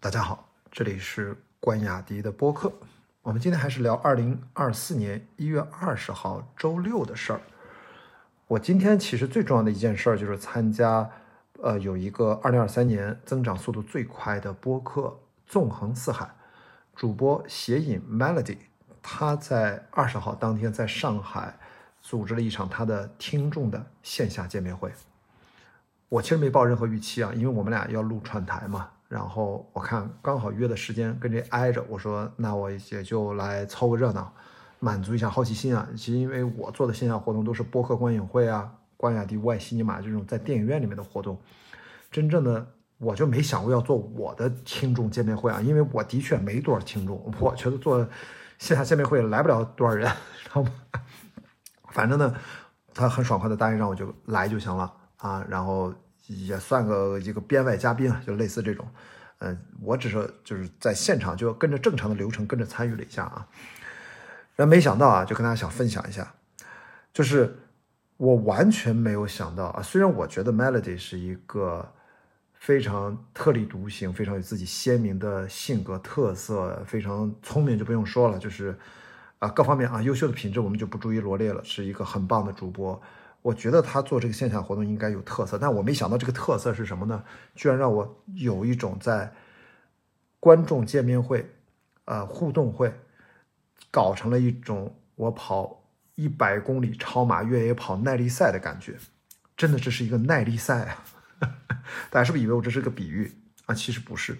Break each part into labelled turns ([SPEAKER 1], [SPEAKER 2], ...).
[SPEAKER 1] 大家好，这里是关雅迪的播客。我们今天还是聊二零二四年一月二十号周六的事儿。我今天其实最重要的一件事儿就是参加，呃，有一个二零二三年增长速度最快的播客《纵横四海》，主播谐影 Melody，他在二十号当天在上海组织了一场他的听众的线下见面会。我其实没抱任何预期啊，因为我们俩要录串台嘛。然后我看刚好约的时间跟这挨着，我说那我也就来凑个热闹，满足一下好奇心啊。其实因为我做的线下活动都是播客观影会啊、关雅迪外西尼玛这种在电影院里面的活动，真正的我就没想过要做我的听众见面会啊，因为我的确没多少听众，我觉得做线下见面会来不了多少人，知道吗？反正呢，他很爽快的答应让我就来就行了啊，然后。也算个一个编外嘉宾啊，就类似这种，嗯，我只是就是在现场就跟着正常的流程跟着参与了一下啊，然后没想到啊，就跟大家想分享一下，就是我完全没有想到啊，虽然我觉得 Melody 是一个非常特立独行、非常有自己鲜明的性格特色、非常聪明就不用说了，就是啊各方面啊优秀的品质我们就不逐一罗列了，是一个很棒的主播。我觉得他做这个线下活动应该有特色，但我没想到这个特色是什么呢？居然让我有一种在观众见面会、呃互动会，搞成了一种我跑一百公里超马越野跑耐力赛的感觉。真的，这是一个耐力赛啊！大家是不是以为我这是个比喻啊？其实不是，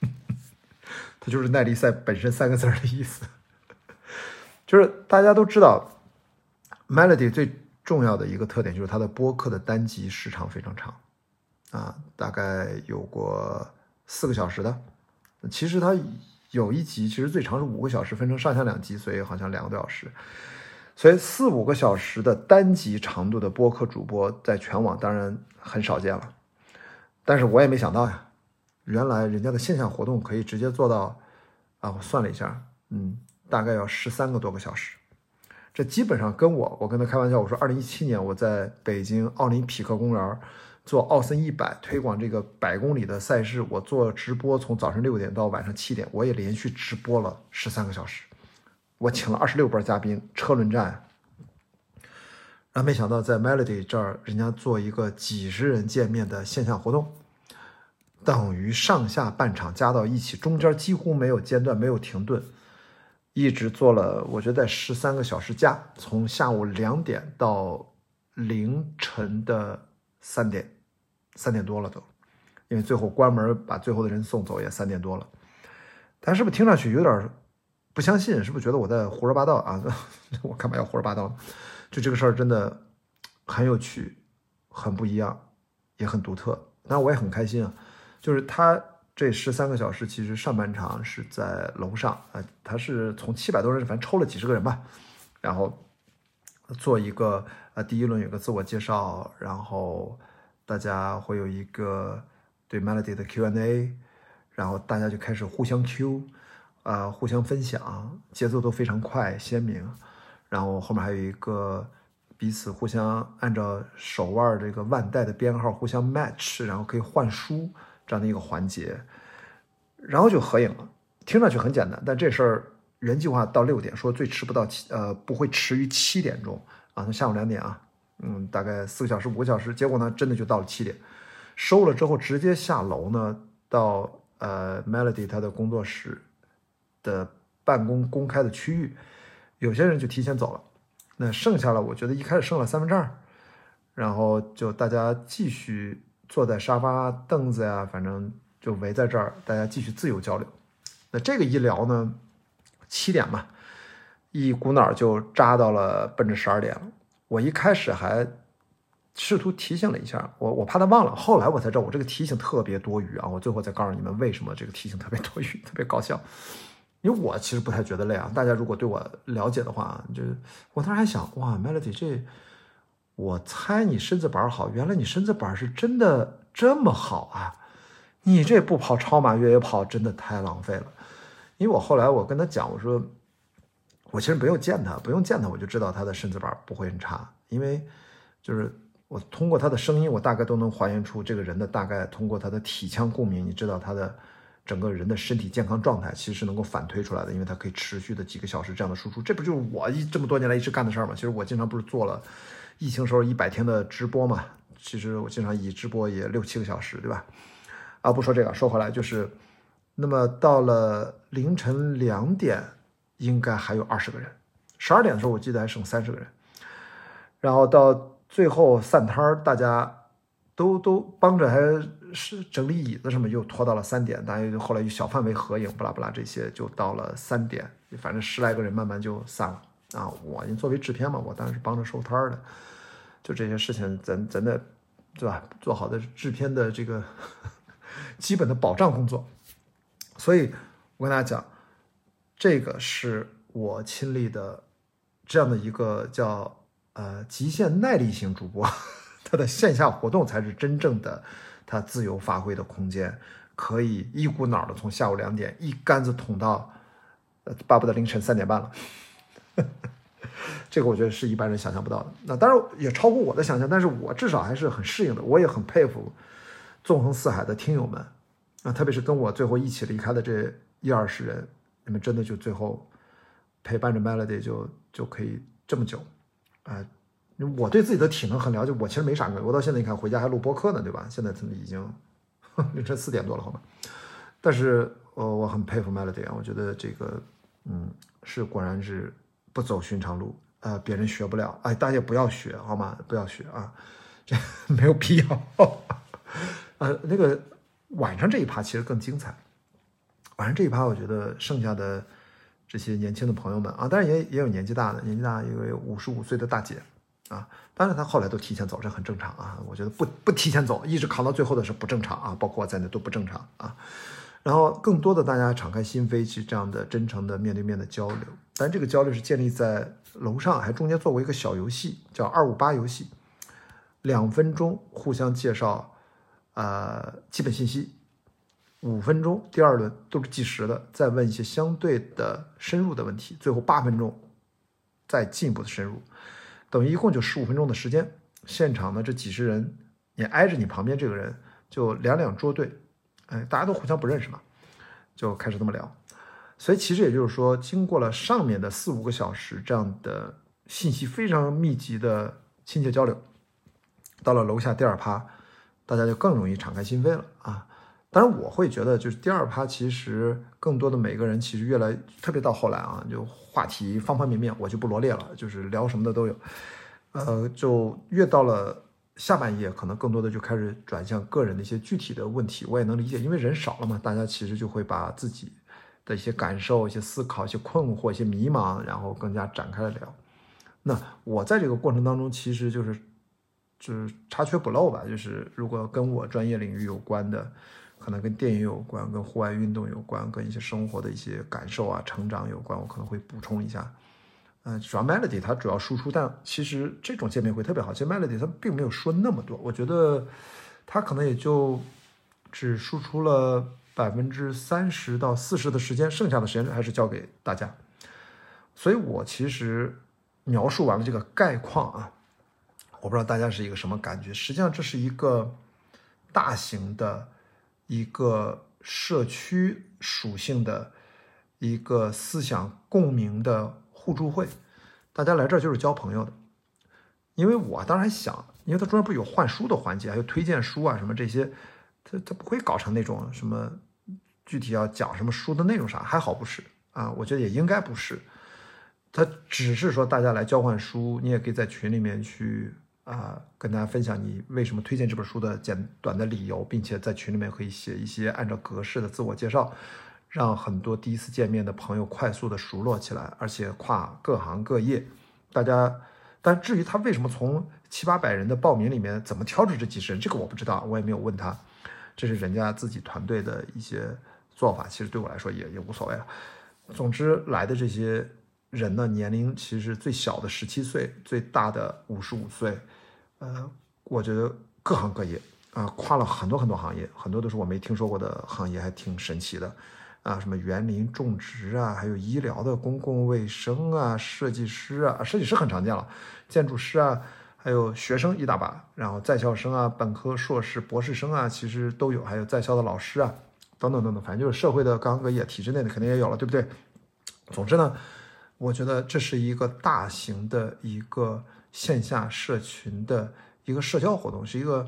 [SPEAKER 1] 它就是耐力赛本身三个字的意思。就是大家都知道，Melody 最。重要的一个特点就是它的播客的单集时长非常长，啊，大概有过四个小时的。其实它有一集，其实最长是五个小时，分成上下两集，所以好像两个多小时。所以四五个小时的单集长度的播客主播在全网当然很少见了。但是我也没想到呀，原来人家的线下活动可以直接做到，啊，我算了一下，嗯，大概要十三个多个小时。这基本上跟我，我跟他开玩笑，我说，二零一七年我在北京奥林匹克公园做奥森一百推广这个百公里的赛事，我做直播从早上六点到晚上七点，我也连续直播了十三个小时，我请了二十六波嘉宾，车轮战。然后没想到在 Melody 这儿，人家做一个几十人见面的线下活动，等于上下半场加到一起，中间几乎没有间断，没有停顿。一直做了，我觉得在十三个小时加，从下午两点到凌晨的三点，三点多了都，因为最后关门把最后的人送走也三点多了。但是不是听上去有点不相信？是不是觉得我在胡说八道啊？我干嘛要胡说八道？就这个事儿真的很有趣，很不一样，也很独特。那我也很开心啊，就是他。这十三个小时，其实上半场是在楼上啊，他是从七百多人，反正抽了几十个人吧，然后做一个呃，第一轮有个自我介绍，然后大家会有一个对 Melody 的 Q&A，然后大家就开始互相 Q，啊，互相分享，节奏都非常快鲜明，然后后面还有一个彼此互相按照手腕这个腕带的编号互相 match，然后可以换书。这样的一个环节，然后就合影了。听上去很简单，但这事儿原计划到六点，说最迟不到七，呃，不会迟于七点钟啊。从下午两点啊，嗯，大概四个小时、五个小时，结果呢，真的就到了七点。收了之后，直接下楼呢，到呃 Melody 他的工作室的办公公开的区域。有些人就提前走了，那剩下了，我觉得一开始剩了三分之二，然后就大家继续。坐在沙发、凳子呀，反正就围在这儿，大家继续自由交流。那这个一聊呢，七点嘛，一股脑就扎到了奔着十二点了。我一开始还试图提醒了一下我，我怕他忘了。后来我才知道，我这个提醒特别多余啊。我最后再告诉你们为什么这个提醒特别多余，特别搞笑。因为我其实不太觉得累啊。大家如果对我了解的话，就我当时还想，哇，Melody 这。我猜你身子板好，原来你身子板是真的这么好啊！你这不跑超马越野跑真的太浪费了。因为我后来我跟他讲，我说我其实不用见他，不用见他，我就知道他的身子板不会很差。因为就是我通过他的声音，我大概都能还原出这个人的大概，通过他的体腔共鸣，你知道他的整个人的身体健康状态，其实是能够反推出来的，因为它可以持续的几个小时这样的输出，这不就是我一这么多年来一直干的事儿吗？其实我经常不是做了疫情时候一百天的直播嘛，其实我经常一直播也六七个小时，对吧？啊，不说这个，说回来就是，那么到了凌晨两点，应该还有二十个人，十二点的时候我记得还剩三十个人，然后到最后散摊儿，大家。都都帮着还是整理椅子什么，又拖到了三点，大家后来又小范围合影，不拉不拉这些就到了三点，反正十来个人慢慢就散了啊。我因作为制片嘛，我当然是帮着收摊的，就这些事情咱咱得对吧？做好的制片的这个 基本的保障工作。所以我跟大家讲，这个是我亲历的这样的一个叫呃极限耐力型主播。他的线下活动才是真正的他自由发挥的空间，可以一股脑的从下午两点一竿子捅到，呃，巴不得凌晨三点半了。这个我觉得是一般人想象不到的。那当然也超过我的想象，但是我至少还是很适应的。我也很佩服纵横四海的听友们啊，特别是跟我最后一起离开的这一二十人，你们真的就最后陪伴着 Melody 就就可以这么久啊。我对自己的体能很了解，我其实没啥问题。我到现在你看回家还录播客呢，对吧？现在他们已经凌晨四点多了，好吗？但是，呃，我很佩服 Melody 啊，我觉得这个，嗯，是果然是不走寻常路呃，别人学不了，哎，大家不要学好吗？不要学啊，这 没有必要。呃，那个晚上这一趴其实更精彩，晚上这一趴，我觉得剩下的这些年轻的朋友们啊，当然也也有年纪大的，年纪大一位五十五岁的大姐。啊，当然她后来都提前走，这很正常啊。我觉得不不提前走，一直扛到最后的是不正常啊，包括在内都不正常啊。然后更多的大家敞开心扉去这样的真诚的面对面的交流，但这个交流是建立在楼上，还中间做过一个小游戏，叫二五八游戏，两分钟互相介绍，呃，基本信息，五分钟第二轮都是计时的，再问一些相对的深入的问题，最后八分钟再进一步的深入。等于一共就十五分钟的时间，现场的这几十人，你挨着你旁边这个人就两两桌对，哎，大家都互相不认识嘛，就开始这么聊。所以其实也就是说，经过了上面的四五个小时这样的信息非常密集的亲切交流，到了楼下第二趴，大家就更容易敞开心扉了啊。当然，我会觉得就是第二趴，其实更多的每个人其实越来，特别到后来啊，就话题方方面面，我就不罗列了，就是聊什么的都有。呃，就越到了下半夜，可能更多的就开始转向个人的一些具体的问题。我也能理解，因为人少了嘛，大家其实就会把自己的一些感受、一些思考、一些困惑、一些迷茫，然后更加展开了聊。那我在这个过程当中，其实就是就是插缺补漏吧，就是如果跟我专业领域有关的。可能跟电影有关，跟户外运动有关，跟一些生活的一些感受啊、成长有关，我可能会补充一下。嗯，主要 Melody 它主要输出，但其实这种见面会特别好。其实 Melody 它并没有说那么多，我觉得它可能也就只输出了百分之三十到四十的时间，剩下的时间还是交给大家。所以我其实描述完了这个概况啊，我不知道大家是一个什么感觉。实际上这是一个大型的。一个社区属性的一个思想共鸣的互助会，大家来这儿就是交朋友的。因为我当然想，因为他中间不有换书的环节，还有推荐书啊什么这些，他他不会搞成那种什么具体要讲什么书的内容啥，还好不是啊？我觉得也应该不是，他只是说大家来交换书，你也可以在群里面去。啊，跟大家分享你为什么推荐这本书的简短的理由，并且在群里面可以写一些按照格式的自我介绍，让很多第一次见面的朋友快速的熟络起来，而且跨各行各业。大家，但至于他为什么从七八百人的报名里面怎么挑出这几十人，这个我不知道，我也没有问他，这是人家自己团队的一些做法，其实对我来说也也无所谓了。总之来的这些人呢，年龄其实最小的十七岁，最大的五十五岁。呃，我觉得各行各业啊，跨了很多很多行业，很多都是我没听说过的行业，还挺神奇的啊。什么园林种植啊，还有医疗的公共卫生啊，设计师啊，设计师很常见了，建筑师啊，还有学生一大把，然后在校生啊，本科、硕士、博士生啊，其实都有，还有在校的老师啊，等等等等，反正就是社会的各行各业，体制内的肯定也有了，对不对？总之呢，我觉得这是一个大型的一个线下社群的一个社交活动，是一个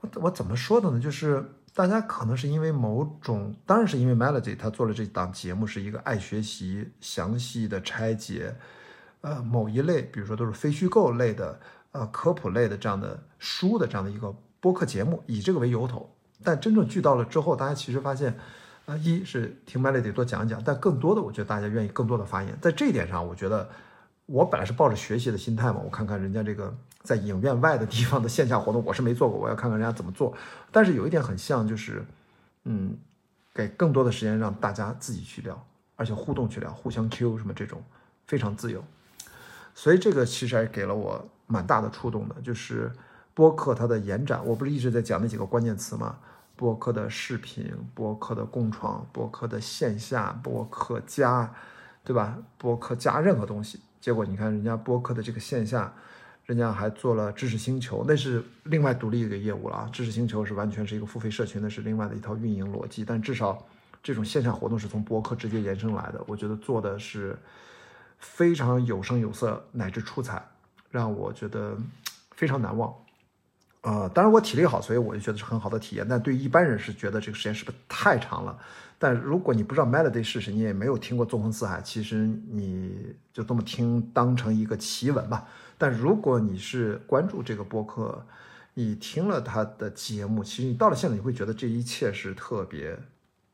[SPEAKER 1] 我我怎么说的呢？就是大家可能是因为某种，当然是因为 Melody 他做了这档节目，是一个爱学习、详细的拆解，呃，某一类，比如说都是非虚构类的、呃科普类的这样的书的这样的一个播客节目，以这个为由头。但真正聚到了之后，大家其实发现，啊，一是听 Melody 多讲讲，但更多的，我觉得大家愿意更多的发言。在这一点上，我觉得我本来是抱着学习的心态嘛，我看看人家这个在影院外的地方的线下活动，我是没做过，我要看看人家怎么做。但是有一点很像，就是，嗯，给更多的时间让大家自己去聊，而且互动去聊，互相 Q 什么这种非常自由。所以这个其实还给了我蛮大的触动的，就是播客它的延展。我不是一直在讲那几个关键词吗？播客的视频、播客的共创、播客的线下、播客加，对吧？播客加任何东西。结果你看人家播客的这个线下，人家还做了知识星球，那是另外独立一个业务了啊。知识星球是完全是一个付费社群，那是另外的一套运营逻辑。但至少这种线下活动是从播客直接延伸来的，我觉得做的是非常有声有色，乃至出彩，让我觉得非常难忘。呃，当然我体力好，所以我就觉得是很好的体验。但对于一般人是觉得这个时间是不是太长了？但如果你不知道 Melody 是谁，你也没有听过纵横四海，其实你就这么听当成一个奇闻吧。但如果你是关注这个播客，你听了他的节目，其实你到了现在你会觉得这一切是特别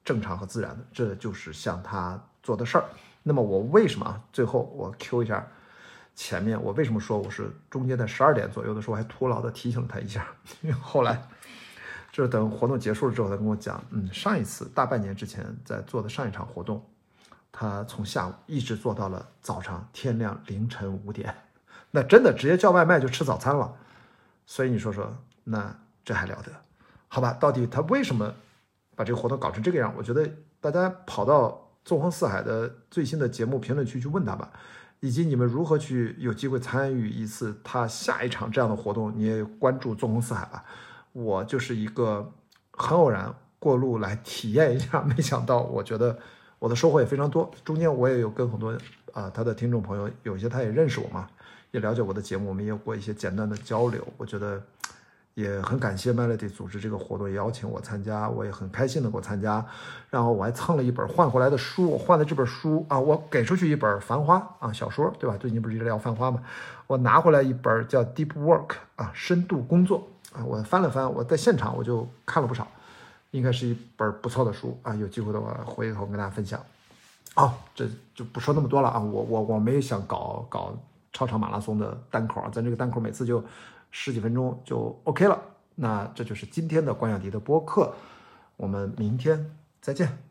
[SPEAKER 1] 正常和自然的，这就是像他做的事儿。那么我为什么啊？最后我 Q 一下。前面我为什么说我是中间在十二点左右的时候还徒劳的提醒了他一下，因为后来就是等活动结束了之后，他跟我讲，嗯，上一次大半年之前在做的上一场活动，他从下午一直做到了早上天亮凌晨五点，那真的直接叫外卖就吃早餐了，所以你说说，那这还了得？好吧，到底他为什么把这个活动搞成这个样？我觉得大家跑到纵横四海的最新的节目评论区去问他吧。以及你们如何去有机会参与一次他下一场这样的活动？你也关注纵横四海吧。我就是一个很偶然过路来体验一下，没想到我觉得我的收获也非常多。中间我也有跟很多啊他的听众朋友，有些他也认识我嘛，也了解我的节目，我们也有过一些简单的交流。我觉得。也很感谢 Melody 组织这个活动，邀请我参加，我也很开心能够参加。然后我还蹭了一本换回来的书，我换的这本书啊，我给出去一本《繁花》啊小说，对吧？最近不是一直聊《繁花》吗？我拿回来一本叫《Deep Work》啊，深度工作啊，我翻了翻，我在现场我就看了不少，应该是一本不错的书啊。有机会的话，回头跟大家分享。好，这就不说那么多了啊，我我我没想搞搞超长马拉松的单口啊，咱这个单口每次就。十几分钟就 OK 了，那这就是今天的关雅迪的播客，我们明天再见。